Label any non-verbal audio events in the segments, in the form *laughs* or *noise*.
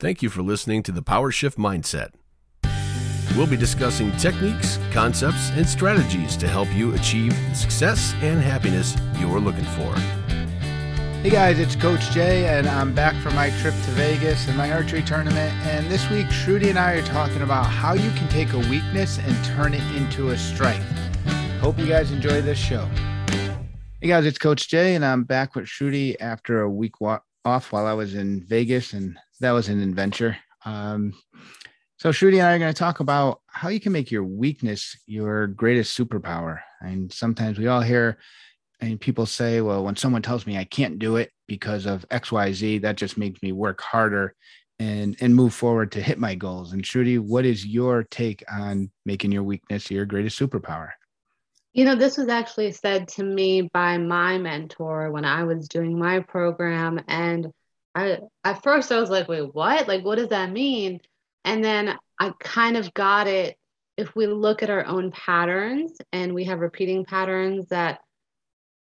Thank you for listening to the Power Shift Mindset. We'll be discussing techniques, concepts, and strategies to help you achieve the success and happiness you're looking for. Hey guys, it's Coach Jay, and I'm back from my trip to Vegas and my archery tournament. And this week, Shruti and I are talking about how you can take a weakness and turn it into a strength. Hope you guys enjoy this show. Hey guys, it's Coach Jay, and I'm back with Shruti after a week off while I was in Vegas, and that was an adventure. Um, so Shruti and I are going to talk about how you can make your weakness your greatest superpower. And sometimes we all hear and people say, well, when someone tells me I can't do it because of XYZ, that just makes me work harder and and move forward to hit my goals. And Shruti, what is your take on making your weakness your greatest superpower? You know, this was actually said to me by my mentor when I was doing my program. And I at first I was like, wait, what? Like, what does that mean? And then I kind of got it. If we look at our own patterns and we have repeating patterns that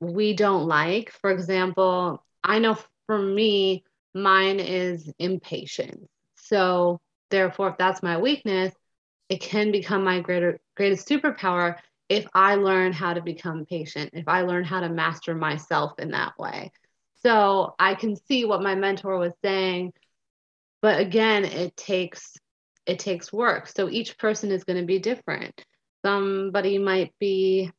we don't like. For example, I know for me, mine is impatience. So therefore, if that's my weakness, it can become my greater greatest superpower if I learn how to become patient, if I learn how to master myself in that way. So I can see what my mentor was saying, but again, it takes it takes work. So each person is going to be different. Somebody might be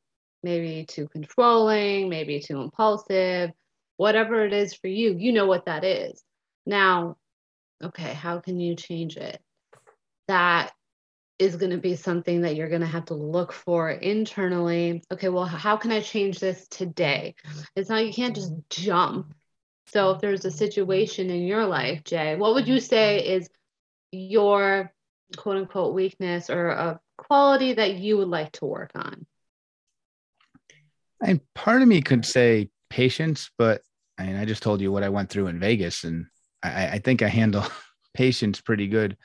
maybe too controlling, maybe too impulsive, whatever it is for you, you know what that is. Now, okay, how can you change it? That is going to be something that you're going to have to look for internally. Okay, well, how can I change this today? It's not, you can't just jump. So, if there's a situation in your life, Jay, what would you say is your quote unquote weakness or a quality that you would like to work on? And part of me could say patience, but I mean, I just told you what I went through in Vegas, and I, I think I handle *laughs* patience pretty good.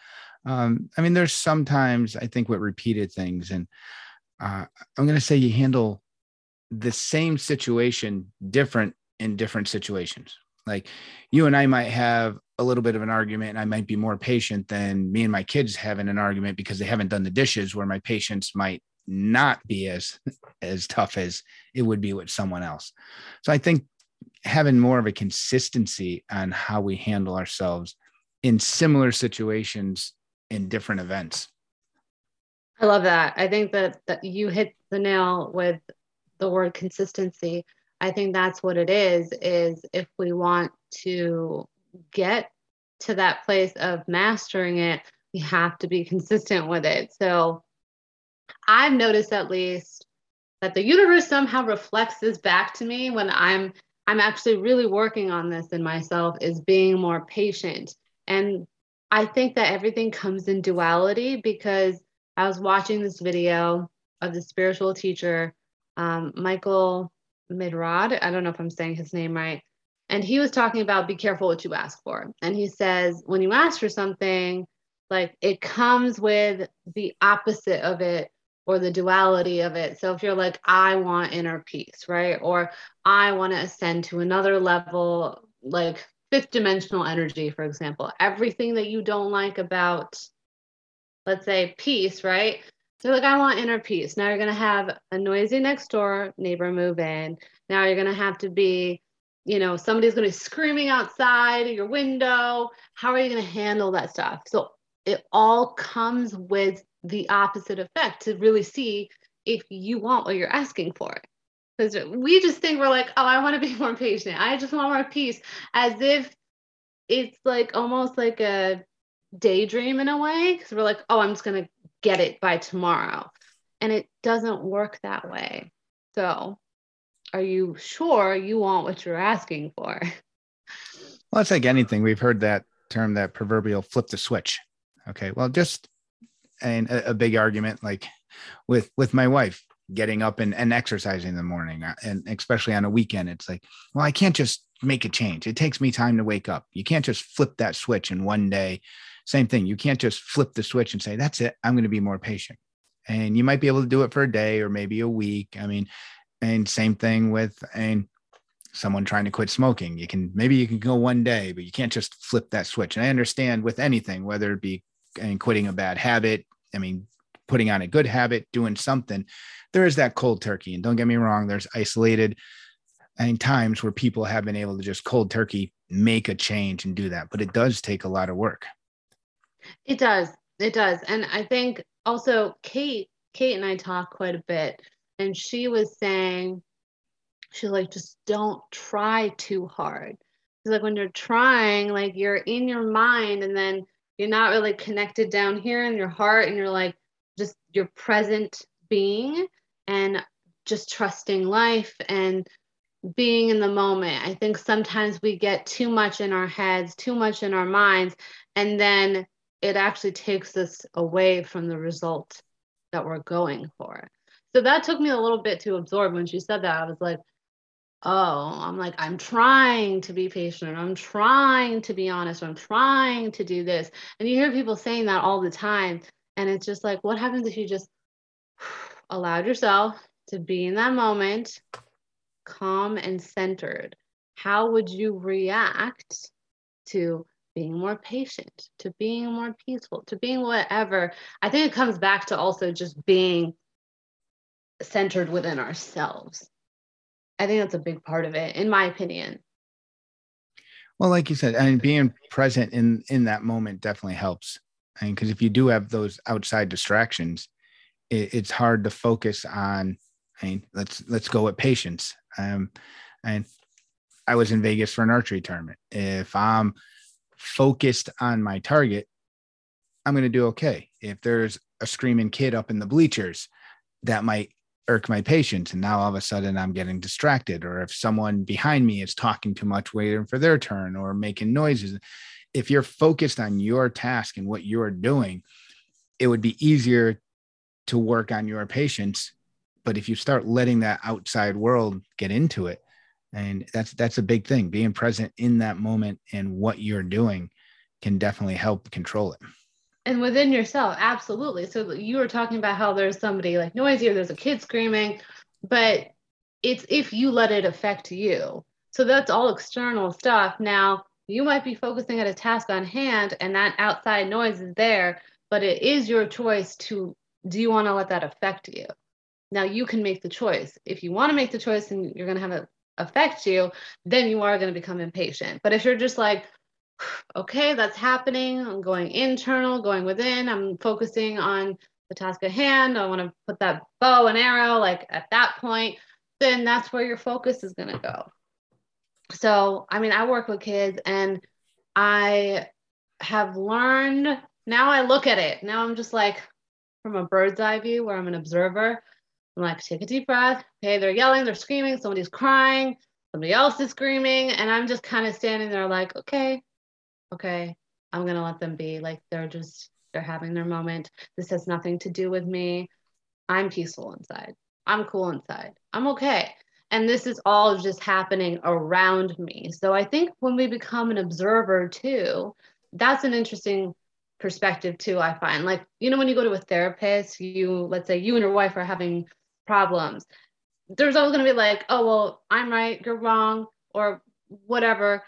Um, I mean, there's sometimes I think with repeated things, and uh, I'm going to say you handle the same situation different in different situations. Like you and I might have a little bit of an argument, and I might be more patient than me and my kids having an argument because they haven't done the dishes, where my patience might not be as as tough as it would be with someone else. So I think having more of a consistency on how we handle ourselves in similar situations in different events. I love that. I think that, that you hit the nail with the word consistency. I think that's what it is is if we want to get to that place of mastering it, we have to be consistent with it. So I've noticed at least that the universe somehow reflects this back to me when I'm I'm actually really working on this in myself is being more patient. And I think that everything comes in duality because I was watching this video of the spiritual teacher, um, Michael Midrod. I don't know if I'm saying his name right. And he was talking about be careful what you ask for. And he says, when you ask for something, like it comes with the opposite of it or the duality of it. So if you're like, I want inner peace, right? Or I want to ascend to another level, like fifth dimensional energy, for example, everything that you don't like about, let's say, peace, right? So like, I want inner peace. Now you're going to have a noisy next door neighbor move in. Now you're going to have to be, you know, somebody's going to be screaming outside your window. How are you going to handle that stuff? So it all comes with the opposite effect to really see if you want what you're asking for. Because we just think we're like, oh, I want to be more patient. I just want more peace, as if it's like almost like a daydream in a way. Because we're like, oh, I'm just to get it by tomorrow. And it doesn't work that way. So, are you sure you want what you're asking for? Well, it's like anything. We've heard that term, that proverbial flip the switch. Okay. Well, just and a, a, big argument like with with my wife getting up and, and exercising in the morning uh, and especially on a weekend it's like well i can't just make a change. It takes me time to wake up. You can't just flip that switch in one day. Same thing. You can't just flip the switch and say that's it. I'm going to be more patient. And you might be able to do it for a day or maybe a week. I mean and same thing with and someone trying to quit smoking. You can maybe you can go one day, but you can't just flip that switch. And I understand with anything, whether it be and quitting a bad habit, I mean, putting on a good habit, doing something, there is that cold turkey. And don't get me wrong, there's isolated and times where people have been able to just cold turkey make a change and do that. But it does take a lot of work. It does. It does. And I think also Kate, Kate and I talk quite a bit. And she was saying, she's like, just don't try too hard. She's like, when you're trying, like you're in your mind and then you're not really connected down here in your heart and you're like just your present being and just trusting life and being in the moment. I think sometimes we get too much in our heads, too much in our minds, and then it actually takes us away from the result that we're going for. So that took me a little bit to absorb when she said that. I was like, oh, I'm like, I'm trying to be patient. I'm trying to be honest. I'm trying to do this. And you hear people saying that all the time. And it's just like, what happens if you just allowed yourself to be in that moment, calm and centered? How would you react to being more patient, to being more peaceful, to being whatever? I think it comes back to also just being centered within ourselves I think that's a big part of it, in my opinion. Well, like you said, I mean, being present in in that moment definitely helps. I mean, because if you do have those outside distractions, it, it's hard to focus on. I mean, let's let's go with patience. Um, and I was in Vegas for an archery tournament. If I'm focused on my target, I'm going to do okay. If there's a screaming kid up in the bleachers, that might irk my patience and now all of a sudden i'm getting distracted or if someone behind me is talking too much waiting for their turn or making noises if you're focused on your task and what you're doing it would be easier to work on your patience but if you start letting that outside world get into it and that's that's a big thing. Being present in that moment and what you're doing can definitely help control it. And within yourself absolutely. So you were talking about how there's somebody like noisy or there's a kid screaming but it's if you let it affect you. So that's all external stuff. Now you might be focusing at a task on hand and that outside noise is there but it is your choice to do you want to let that affect you now you can make the choice if you want to make the choice and you're going to have it affect you then you are going to become impatient but if you're just like *sighs* okay, that's happening. I'm going internal, going within. I'm focusing on the task at hand. I want to put that bow and arrow like at that point. Then that's where your focus is going to go. So, I mean, I work with kids and I have learned now I look at it. Now I'm just like from a bird's eye view where I'm an observer. I'm like, take a deep breath. Okay, they're yelling, they're screaming, somebody's crying, somebody else is screaming. And I'm just kind of standing there like, okay, okay, I'm going to let them be. Like they're just, they're having their moment. This has nothing to do with me. I'm peaceful inside. I'm cool inside. I'm okay. And this is all just happening around me. So I think when we become an observer too, that's an interesting perspective too, I find. Like, you know, when you go to a therapist, you, let's say you and your wife are having problems, there's always going to be like, oh, well, I'm right, you're wrong, or whatever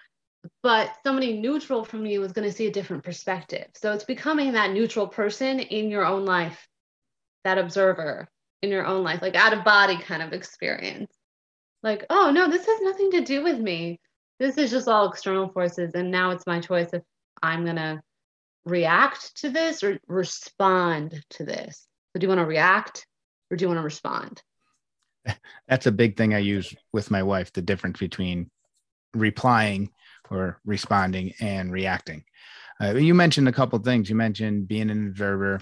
but somebody neutral from you is going to see a different perspective. So it's becoming that neutral person in your own life, that observer in your own life, like out of body kind of experience. Like, oh no, this has nothing to do with me. This is just all external forces. And now it's my choice if I'm going to react to this or respond to this. So do you want to react or do you want to respond? *laughs* That's a big thing I use with my wife the difference between replying or responding and reacting. Uh, you mentioned a couple things. You mentioned being an observer.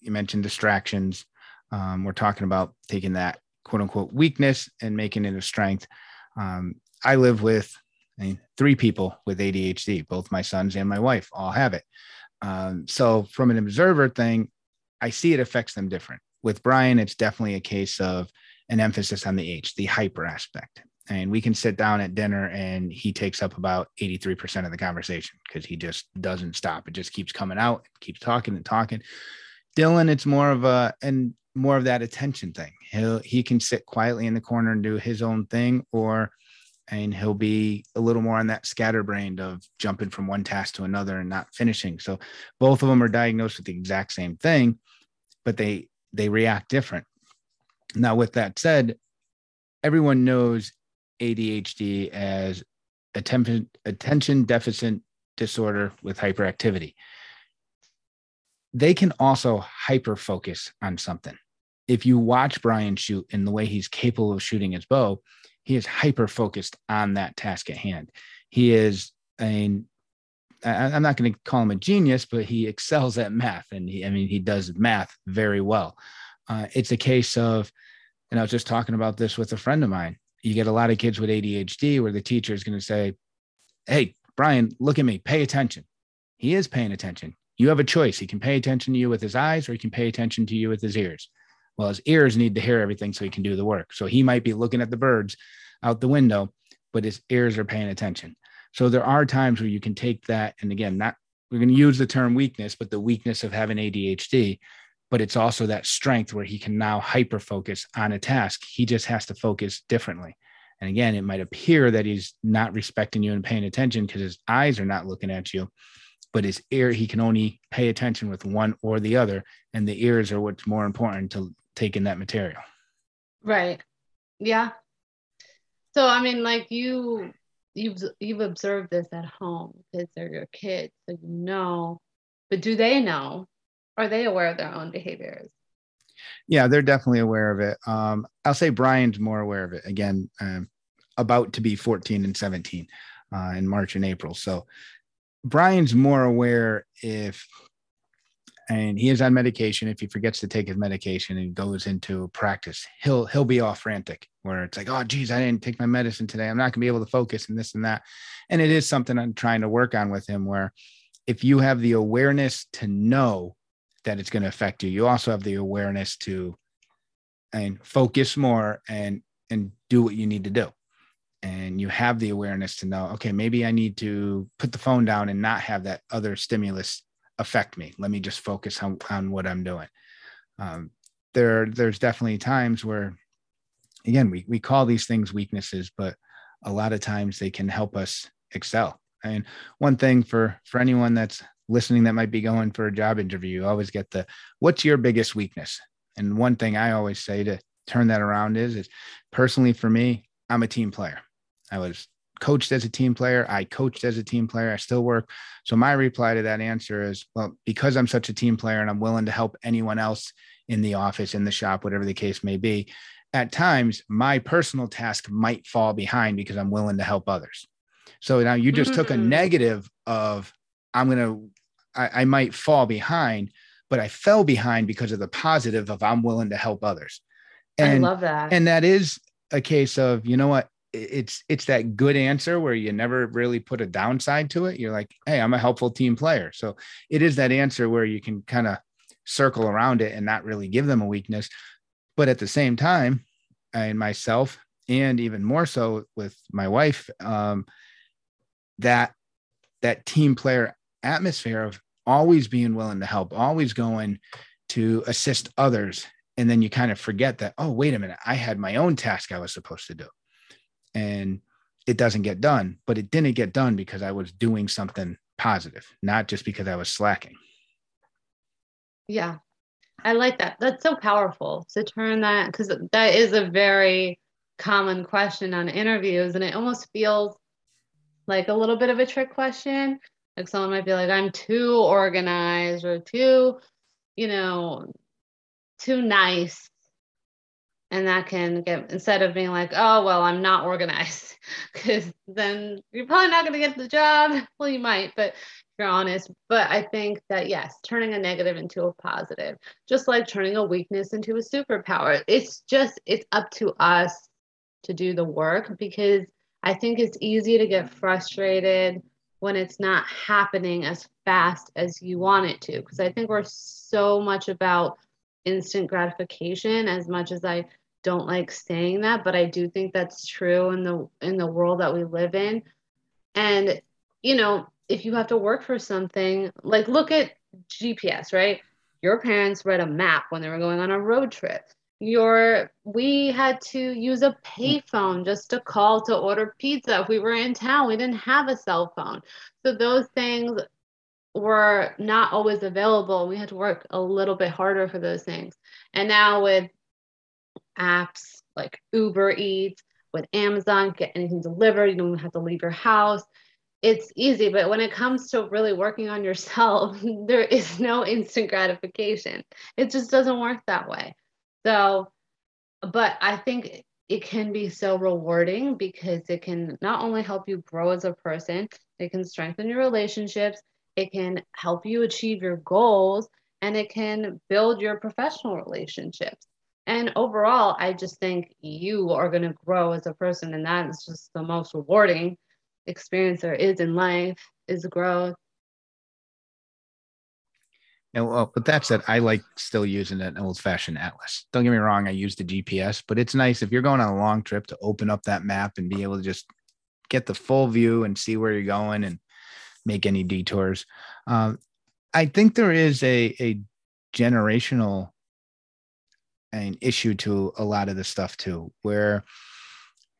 You mentioned distractions. Um, we're talking about taking that quote unquote weakness and making it a strength. Um, I live with I mean, three people with ADHD. Both my sons and my wife all have it. Um, so, from an observer thing, I see it affects them different. With Brian, it's definitely a case of an emphasis on the H, the hyper aspect. And we can sit down at dinner and he takes up about 83% of the conversation because he just doesn't stop. It just keeps coming out keeps talking and talking. Dylan it's more of a and more of that attention thing. He'll he can sit quietly in the corner and do his own thing or and he'll be a little more on that scatterbrained of jumping from one task to another and not finishing. So both of them are diagnosed with the exact same thing, but they they react different. Now, with that said, everyone knows ADHD as attention attention deficit disorder with hyperactivity. They can also hyper focus on something. If you watch Brian shoot and the way he's capable of shooting his bow, he is hyper focused on that task at hand. He is a I'm not going to call him a genius, but he excels at math, and he, I mean, he does math very well. Uh, it's a case of, and I was just talking about this with a friend of mine. You get a lot of kids with ADHD where the teacher is going to say, "Hey, Brian, look at me, pay attention." He is paying attention. You have a choice. He can pay attention to you with his eyes, or he can pay attention to you with his ears. Well, his ears need to hear everything so he can do the work. So he might be looking at the birds out the window, but his ears are paying attention. So there are times where you can take that, and again, not we're going to use the term weakness, but the weakness of having ADHD, but it's also that strength where he can now hyper focus on a task. He just has to focus differently. And again, it might appear that he's not respecting you and paying attention because his eyes are not looking at you, but his ear, he can only pay attention with one or the other. And the ears are what's more important to take in that material. Right. Yeah. So I mean, like you, you've you've observed this at home because they're your kids, so you know. But do they know? Are they aware of their own behaviors? Yeah, they're definitely aware of it. Um, I'll say Brian's more aware of it. Again, um, about to be 14 and 17 uh, in March and April. So Brian's more aware if and he is on medication. If he forgets to take his medication and goes into practice, he'll he'll be all frantic. Where it's like, oh geez, I didn't take my medicine today. I'm not gonna be able to focus and this and that. And it is something I'm trying to work on with him. Where if you have the awareness to know that it's going to affect you, you also have the awareness to and focus more and and do what you need to do. And you have the awareness to know, okay, maybe I need to put the phone down and not have that other stimulus affect me. Let me just focus on, on what I'm doing. Um, there, there's definitely times where, again, we, we call these things weaknesses, but a lot of times they can help us excel. And one thing for, for anyone that's listening that might be going for a job interview, you always get the, what's your biggest weakness? And one thing I always say to turn that around is, is personally for me, I'm a team player. I was coached as a team player. I coached as a team player. I still work. So my reply to that answer is, well, because I'm such a team player and I'm willing to help anyone else in the office, in the shop, whatever the case may be, at times my personal task might fall behind because I'm willing to help others. So now you just mm-hmm. took a mm-hmm. negative of I'm going to, I might fall behind, but I fell behind because of the positive of I'm willing to help others. And, I love that. And that is a case of, you know what, it's it's that good answer where you never really put a downside to it. You're like, hey, I'm a helpful team player. So it is that answer where you can kind of circle around it and not really give them a weakness. But at the same time, and myself, and even more so with my wife, um, that that team player atmosphere of always being willing to help, always going to assist others. And then you kind of forget that, oh, wait a minute, I had my own task I was supposed to do and it doesn't get done. But it didn't get done because I was doing something positive, not just because I was slacking. Yeah. I like that. That's so powerful to turn that because that is a very common question on interviews, and it almost feels like a little bit of a trick question. Like someone might be like, I'm too organized or too, you know, too nice and that can get instead of being like oh well i'm not organized *laughs* because then you're probably not going to get the job. *laughs* Well you might but you're honest but i think that yes turning a negative into a positive just like turning a weakness into a superpower. It's just it's up to us to do the work because i think it's easy to get frustrated when it's not happening as fast as you want it to because i think we're so much about instant gratification as much as I don't like saying that, but I do think that's true in the in the world that we live in. And you know, if you have to work for something, like look at GPS, right? Your parents read a map when they were going on a road trip. your we had to use a payphone just to call to order pizza if we were in town we didn't have a cell phone so those things were not always available we had to work a little bit harder for those things. And now with apps like uber eats with amazon get anything delivered you don't have to leave your house it's easy. But when it comes to really working on yourself *laughs* there is no instant gratification. It just doesn't work that way. So, but I think it can be so rewarding because it can not only help you grow as a person, it can strengthen your relationships, it can help you achieve your goals, and it can build your professional relationships. And overall, I just think you are going to grow as a person, and that is just the most rewarding experience there is in life is growth and well, with that said, I like still using an old fashioned atlas. Don't get me wrong, I use the GPS, but it's nice if you're going on a long trip to open up that map and be able to just get the full view and see where you're going and make any detours. Um, I think there is a, a generational an issue to a lot of the stuff too, where,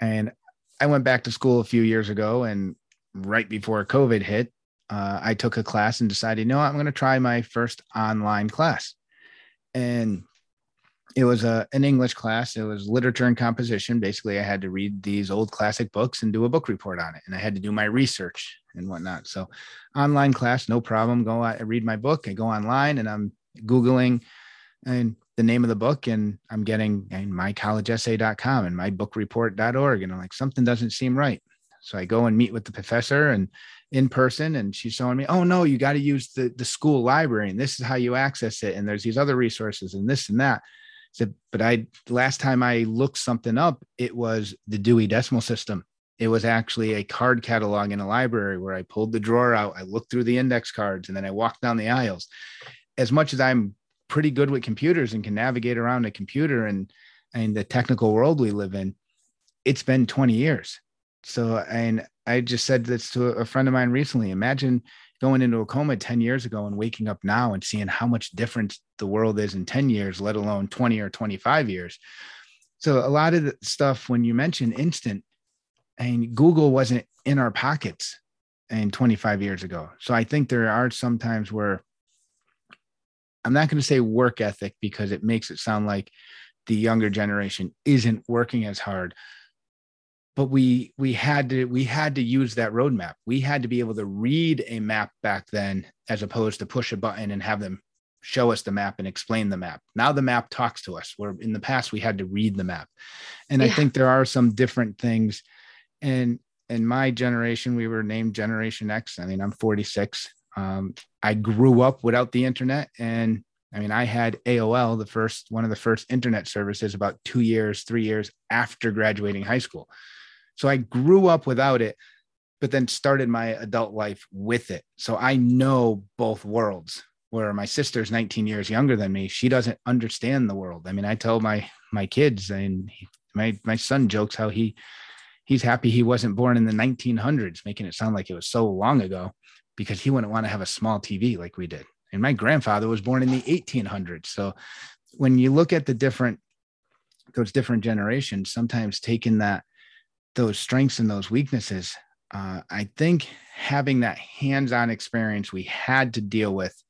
and I went back to school a few years ago and right before COVID hit, uh, I took a class and decided, no, I'm going to try my first online class. And it was a, an English class. It was literature and composition. Basically, I had to read these old classic books and do a book report on it. And I had to do my research and whatnot. So, online class, no problem. Go I read my book. I go online and I'm Googling and the name of the book and I'm getting and mycollegeessay.com and mybookreport.org. And I'm like, something doesn't seem right. So I go and meet with the professor and in person and she's showing me, oh no, you got to use the, the school library and this is how you access it. And there's these other resources and this and that. So, but I last time I looked something up, it was the Dewey Decimal System. It was actually a card catalog in a library where I pulled the drawer out, I looked through the index cards, and then I walked down the aisles. As much as I'm pretty good with computers and can navigate around a computer and and the technical world we live in, it's been 20 years. So, and I just said this to a friend of mine recently. Imagine going into a coma 10 years ago and waking up now and seeing how much different the world is in 10 years, let alone 20 or 25 years. So, a lot of the stuff when you mention instant, and Google wasn't in our pockets and 25 years ago. So, I think there are some times where I'm not going to say work ethic because it makes it sound like the younger generation isn't working as hard but we we had to we had to use that roadmap. We had to be able to read a map back then as opposed to push a button and have them show us the map and explain the map. Now the map talks to us where in the past we had to read the map. And yeah. i think there are some different things. And in my generation we were named generation x. I mean i'm 46 um, i grew up without the internet. And I mean, I had AOL, the first one of the first internet services, about two years, three years after graduating high school. So I grew up without it, but then started my adult life with it. So I know both worlds. Where my sister's 19 years younger than me, she doesn't understand the world. I mean, I tell my my kids, and my my son jokes how he he's happy he wasn't born in the 1900s, making it sound like it was so long ago, because he wouldn't want to have a small TV like we did. And my grandfather was born in the 1800s. So when you look at the different those different generations, sometimes taking that those strengths and those weaknesses, uh, I think having that hands-on experience we had to deal with,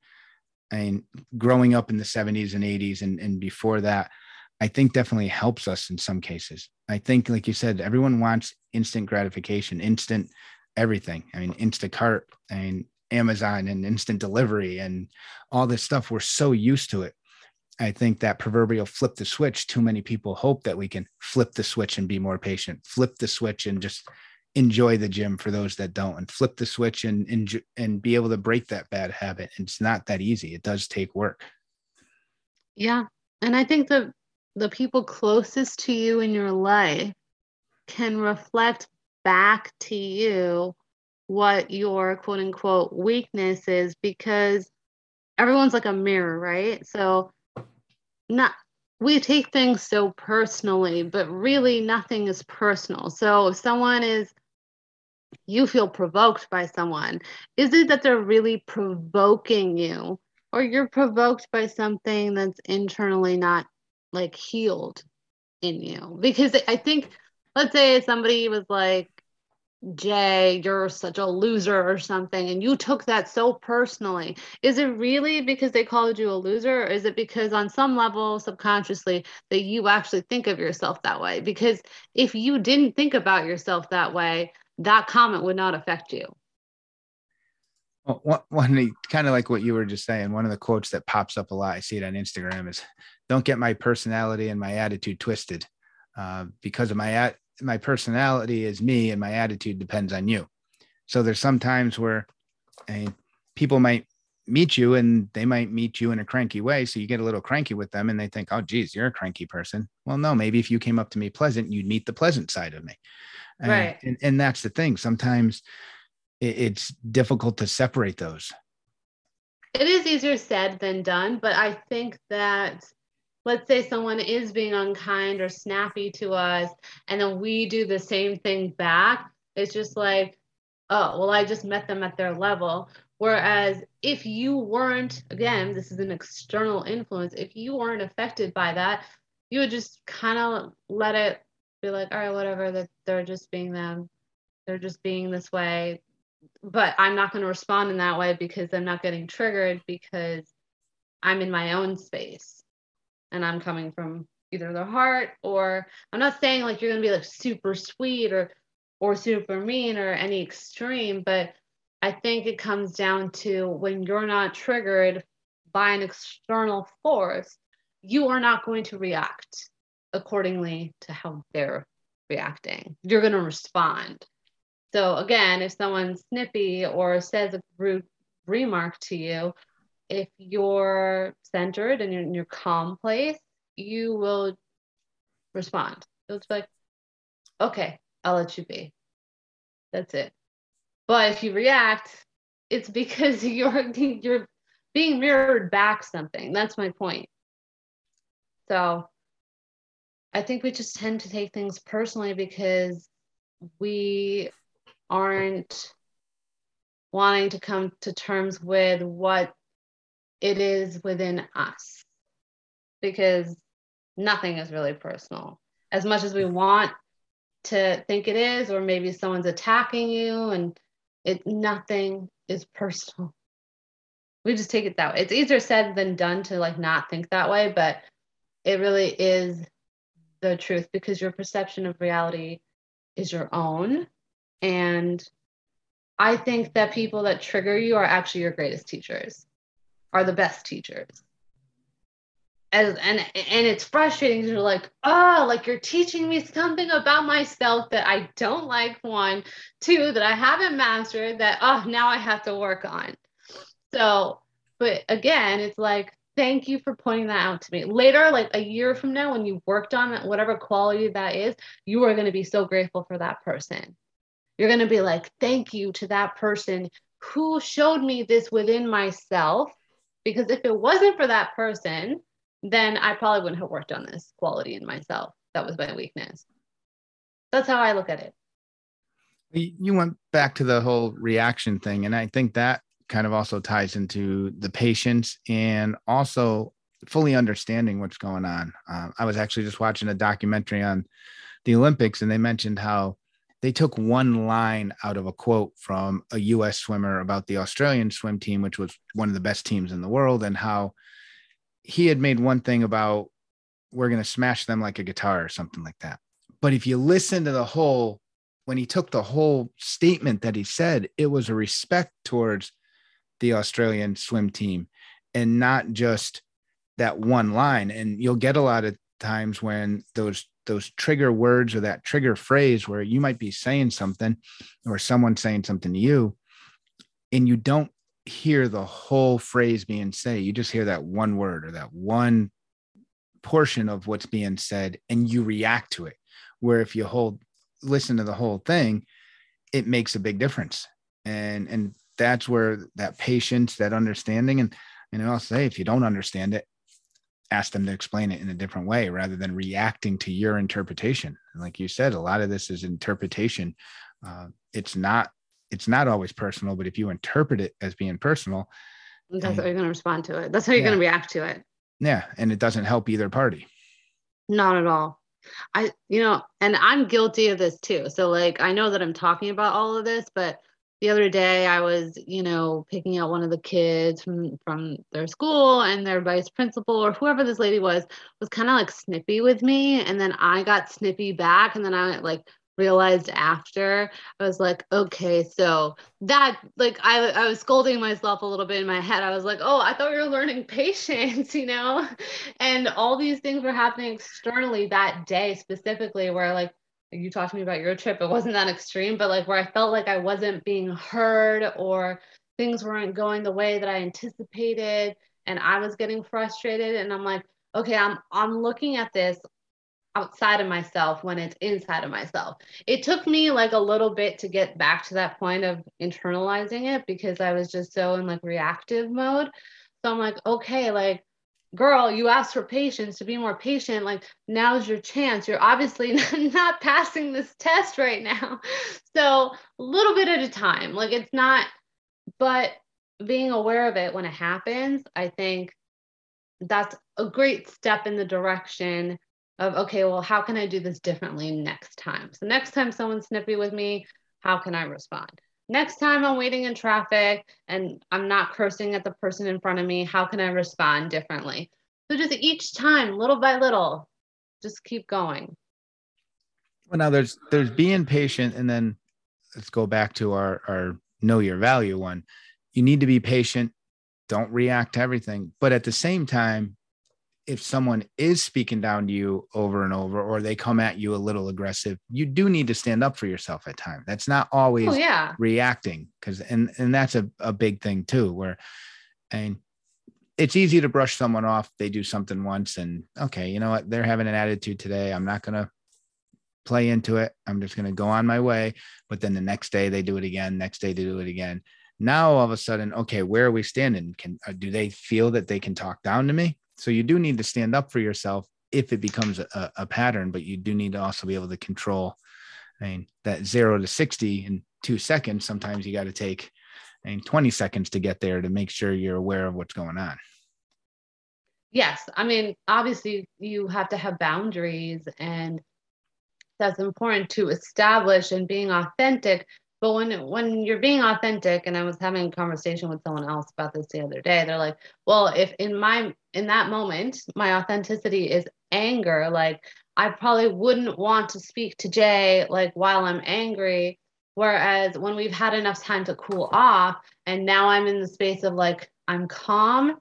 and growing up in the 70s and 80s and, and before that, I think definitely helps us in some cases. I think, like you said, everyone wants instant gratification, instant everything. I mean, Instacart and Amazon and instant delivery and all this stuff. We're so used to it. I think that proverbial flip the switch, too many people hope that we can flip the switch and be more patient, flip the switch and just enjoy the gym for those that don't, and flip the switch and, and, and be able to break that bad habit. It's not that easy. It does take work. Yeah. And I think the, the people closest to you in your life can reflect back to you what your quote unquote weakness is because everyone's like a mirror, right? So not we take things so personally, but really nothing is personal. So if someone is you feel provoked by someone, is it that they're really provoking you or you're provoked by something that's internally not like healed in you because i think let's say somebody was like Jay, you're such a loser or something, and you took that so personally. Is it really because they called you a loser, or is it because on some level, subconsciously, that you actually think of yourself that way? Because if you didn't think about yourself that way, that comment would not affect you. Well, one kind of like what you were just saying, one of the quotes that pops up a lot, I see it on Instagram, is "Don't get my personality and my attitude twisted." Uh, because of my at my personality is me and my attitude depends on you. So there's some times where people might meet you and they might meet you in a cranky way. So you get a little cranky with them and they think, oh, geez, you're a cranky person. Well, no, maybe if you came up to me pleasant, you'd meet the pleasant side of me. Right. And, and, and that's the thing. Sometimes it's difficult to separate those. It is easier said than done, but I think that let's say someone is being unkind or snappy to us and then we do the same thing back it's just like oh well i just met them at their level. Whereas if you weren't again this is an external influence if you weren't affected by that you would just kind of let it be like all right whatever that they're just being them. They're just being this way. But i'm not going to respond in that way because i'm not getting triggered because i'm in my own space and I'm coming from either the heart or I'm not saying like you're gonna be like super sweet or or super mean or any extreme, but I think it comes down to when you're not triggered by an external force, you are not going to react accordingly to how they're reacting. You're going to respond. So, again, if someone's snippy or says a rude remark to you, if you're centered and you're in your calm place, you will respond. You'll be like, okay, I'll let you be. That's it. But if you react, it's because *laughs* you're you're being mirrored back something. That's my point. So I think we just tend to take things personally because we aren't wanting to come to terms with what it is within us because nothing is really personal. As much as we want to think it is, or maybe someone's attacking you and it nothing is personal. We just take it that way. It's easier said than done to like not think that way, but it really is the truth because your perception of reality is your own. And I think that people that trigger you are actually your greatest teachers are the best teachers. As, and and it's frustrating you're like oh like you're teaching me something about myself that i don't like one two that i haven't mastered that oh now i have to work on. So but again it's like thank you for pointing that out to me. Later like a year from now when you worked on whatever quality that is you are going to be so grateful for that person. You're going to be like thank you to that person who showed me this within myself because if it wasn't for that person, then I probably wouldn't have worked on this quality in myself. That was my weakness. That's how I look at it. You went back to the whole reaction thing. And I think that kind of also ties into the patience and also fully understanding what's going on. Uh, I was actually just watching a documentary on the Olympics, and they mentioned how they took one line out of a quote from a US swimmer about the Australian swim team, which was one of the best teams in the world, and how he had made one thing about we're going to smash them like a guitar or something like that. But if you listen to the whole, when he took the whole statement that he said, it was a respect towards the Australian swim team and not just that one line. And you'll get a lot of times when those those trigger words or that trigger phrase where you might be saying something or someone saying something to you and you don't hear the whole phrase being said. You just hear that one word or that one portion of what's being said and you react to it. Where if you hold listen to the whole thing it makes a big difference. And and that's where that patience that understanding and and i'll say if you don't understand it ask them to explain it in a different way rather than reacting to your interpretation. And like you said, a lot of this is interpretation. Uh, it's not it's not always personal, but if you interpret it as being personal, that's and, how you're going to respond to it. That's how you're yeah. going to react to it. Yeah, and it doesn't help either party. Not at all. I, you know, and I'm guilty of this too. So, like, I know that I'm talking about all of this, but the other day I was, you know, picking out one of the kids from from their school and their vice principal or whoever this lady was was kind of like snippy with me. And then I got snippy back and then I like realized after i was like okay so that like I, I was scolding myself a little bit in my head. I was like oh i thought we were learning *laughs* patience you know? And all these things were happening externally that day specifically where like you talked to me about your trip it wasn't that extreme but like where i felt like i wasn't being heard or things weren't going the way that i anticipated and i was getting frustrated and i'm like okay i'm i'm looking at this outside of myself when it's inside of myself. It took me like a little bit to get back to that point of internalizing it because i was just so in like reactive mode. So i'm like okay like girl, you asked for patience to be more patient. Like, now's your chance. You're obviously *laughs* not passing this test right now. *laughs* So, a little bit at a time. Like, it's not, but being aware of it when it happens, I think that's a great step in the direction of, okay, well, how can I do this differently next time? So, next time someone's snippy with me, how can I respond? Next time I'm waiting in traffic and I'm not cursing at the person in front of me, how can I respond differently? So just each time, little by little, just keep going. Well, now there's there's being patient, and then let's go back to our our know your value one. You need to be patient. Don't react to everything, but at the same time, if someone is speaking down to you over and over or they come at you a little aggressive you do need to stand up for yourself at times that's not always oh, yeah. reacting because and and that's a, a big thing too where and it's easy to brush someone off. They do something once and okay you know what? They're having an attitude today. I'm not going to play into it. I'm just going to go on my way. But then the next day they do it again next day they do it again. Now all of a sudden okay where are we standing? Can uh, do they feel that they can talk down to me so you do need to stand up for yourself if it becomes a, a pattern, but you do need to also be able to control. I mean, that zero to 60 in two seconds, sometimes you got to take I mean, 20 seconds to get there to make sure you're aware of what's going on. Yes. I mean, obviously, you have to have boundaries, and that's important to establish and being authentic but when when you're being authentic and i was having a conversation with someone else about this the other day they're like well if in my in that moment my authenticity is anger like i probably wouldn't want to speak to jay like while i'm angry. Whereas when we've had enough time to cool off and now i'm in the space of like i'm calm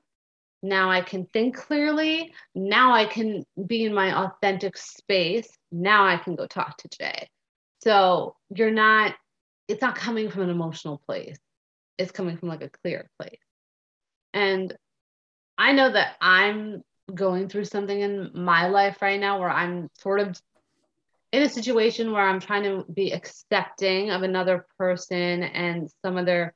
now i can think clearly now i can be in my authentic space now i can go talk to jay. So you're not it's not coming from an emotional place. It's coming from like a clear place. And I know that I'm going through something in my life right now where I'm sort of in a situation where I'm trying to be accepting of another person and some of their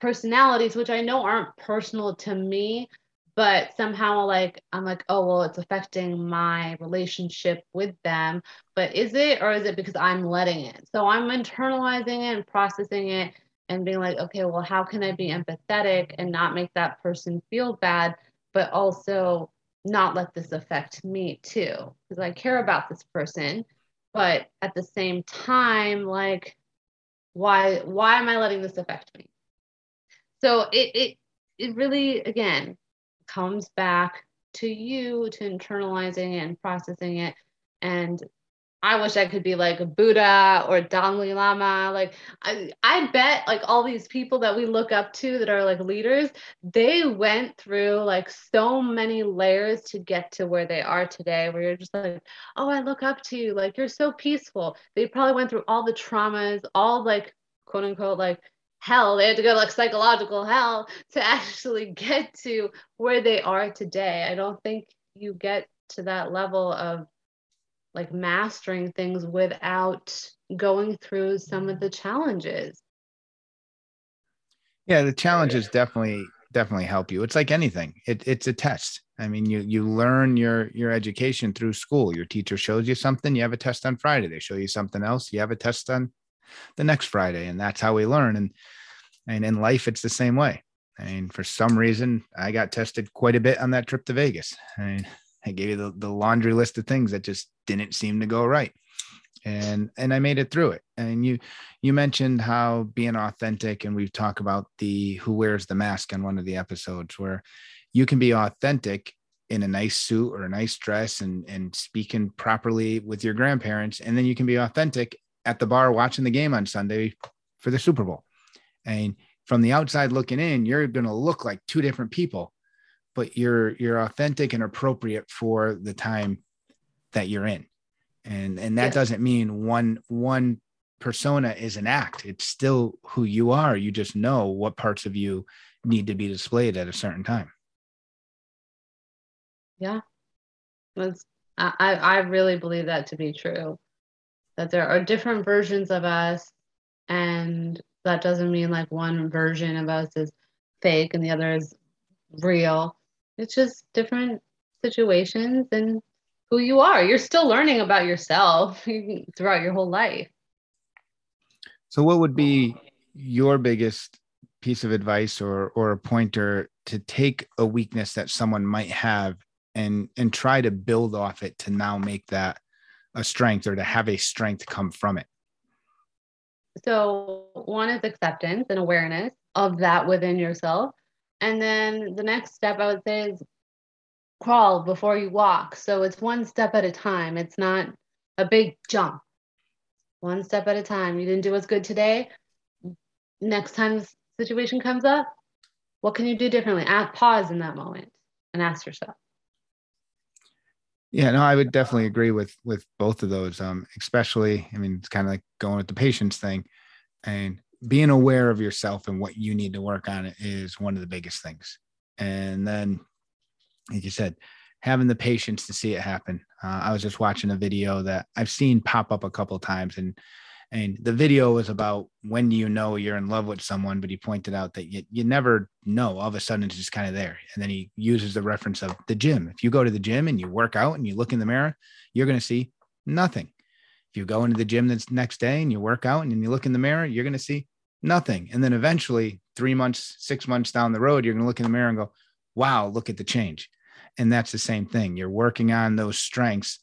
personalities, which I know aren't personal to me, but somehow like i'm like oh well it's affecting my relationship with them. But is it or is it because i'm letting it? So i'm internalizing it and processing it and being like okay well how can i be empathetic and not make that person feel bad but also not let this affect me too? Because i care about this person but at the same time like why why am i letting this affect me? So it it it really again comes back to you to internalizing it and processing it. And I wish I could be like Buddha or Dalai Lama. Like I, I bet like all these people that we look up to that are like leaders, they went through like so many layers to get to where they are today, where you're just like, oh, I look up to you. Like you're so peaceful. They probably went through all the traumas, all like quote unquote like hell. They had to go like psychological hell to actually *laughs* get to where they are today. I don't think you get to that level of like mastering things without going through some of the challenges. Yeah the challenges definitely definitely help you. It's like anything. It, it's a test. I mean you you learn your your education through school. Your teacher shows you something you have a test on friday. They show you something else you have a test on the next Friday. And that's how we learn. And, and in life, it's the same way. I mean, for some reason, I got tested quite a bit on that trip to Vegas. I mean, I gave you the, the laundry list of things that just didn't seem to go right. And and I made it through it. And you you mentioned how being authentic, and we've talked about the who wears the mask on one of the episodes where you can be authentic in a nice suit or a nice dress and and speaking properly with your grandparents, and then you can be authentic at the bar watching the game on Sunday for the Super Bowl. And from the outside looking in, you're going to look like two different people but you're you're authentic and appropriate for the time that you're in. And and that yeah. doesn't mean one one persona is an act. It's still who you are. You just know what parts of you need to be displayed at a certain time. Yeah. That's i i really believe that to be true that there are different versions of us and that doesn't mean like one version of us is fake and the other is real it's just different situations and who you are. You're still learning about yourself *laughs* throughout your whole life. So, what would be your biggest piece of advice or or a pointer to take a weakness that someone might have and and try to build off it to now make that a strength or to have a strength come from it? So, one is acceptance and awareness of that within yourself. And then the next step I would say is crawl before you walk. So it's one step at a time. It's not a big jump. One step at a time. You didn't do as good today. Next time the situation comes up, what can you do differently? Ask, pause in that moment and ask yourself. Yeah, no, I would definitely agree with with both of those. Um, especially, I mean, it's kind of like going with the patience thing, and being aware of yourself and what you need to work on is one of the biggest things. And then, like you said, having the patience to see it happen. Uh, I was just watching a video that I've seen pop up a couple times, and and the video was about when do you know you're in love with someone, but he pointed out that you, you never know. All of a sudden, it's just kind of there. And then he uses the reference of the gym. If you go to the gym and you work out and you look in the mirror, you're going to see nothing. If you go into the gym the next day and you work out and you look in the mirror, you're going to see nothing. And then eventually, three months, six months down the road, you're going to look in the mirror and go, wow, look at the change. And that's the same thing. You're working on those strengths.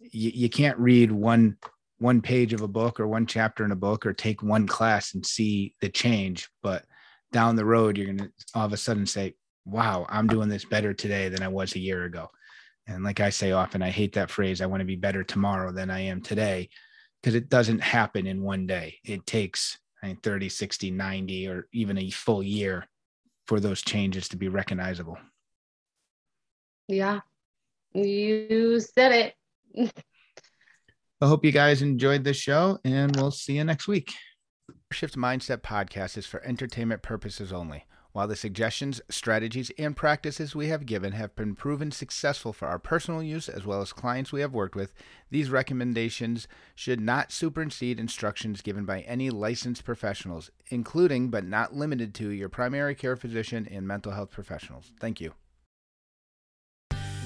You, you can't read one one page of a book or one chapter in a book or take one class and see the change but down the road you're going to all of a sudden say wow i'm doing this better today than i was a year ago and like i say often i hate that phrase i want to be better tomorrow than i am today because it doesn't happen in one day it takes I mean, 30, 60, 90, or even a full year for those changes to be recognizable. Yeah, you said it. *laughs* I hope you guys enjoyed this show, and we'll see you next week. Shift Mindset podcast is for entertainment purposes only. While the suggestions, strategies, and practices we have given have been proven successful for our personal use as well as clients we have worked with, these recommendations should not supersede instructions given by any licensed professionals, including but not limited to your primary care physician and mental health professionals. Thank you.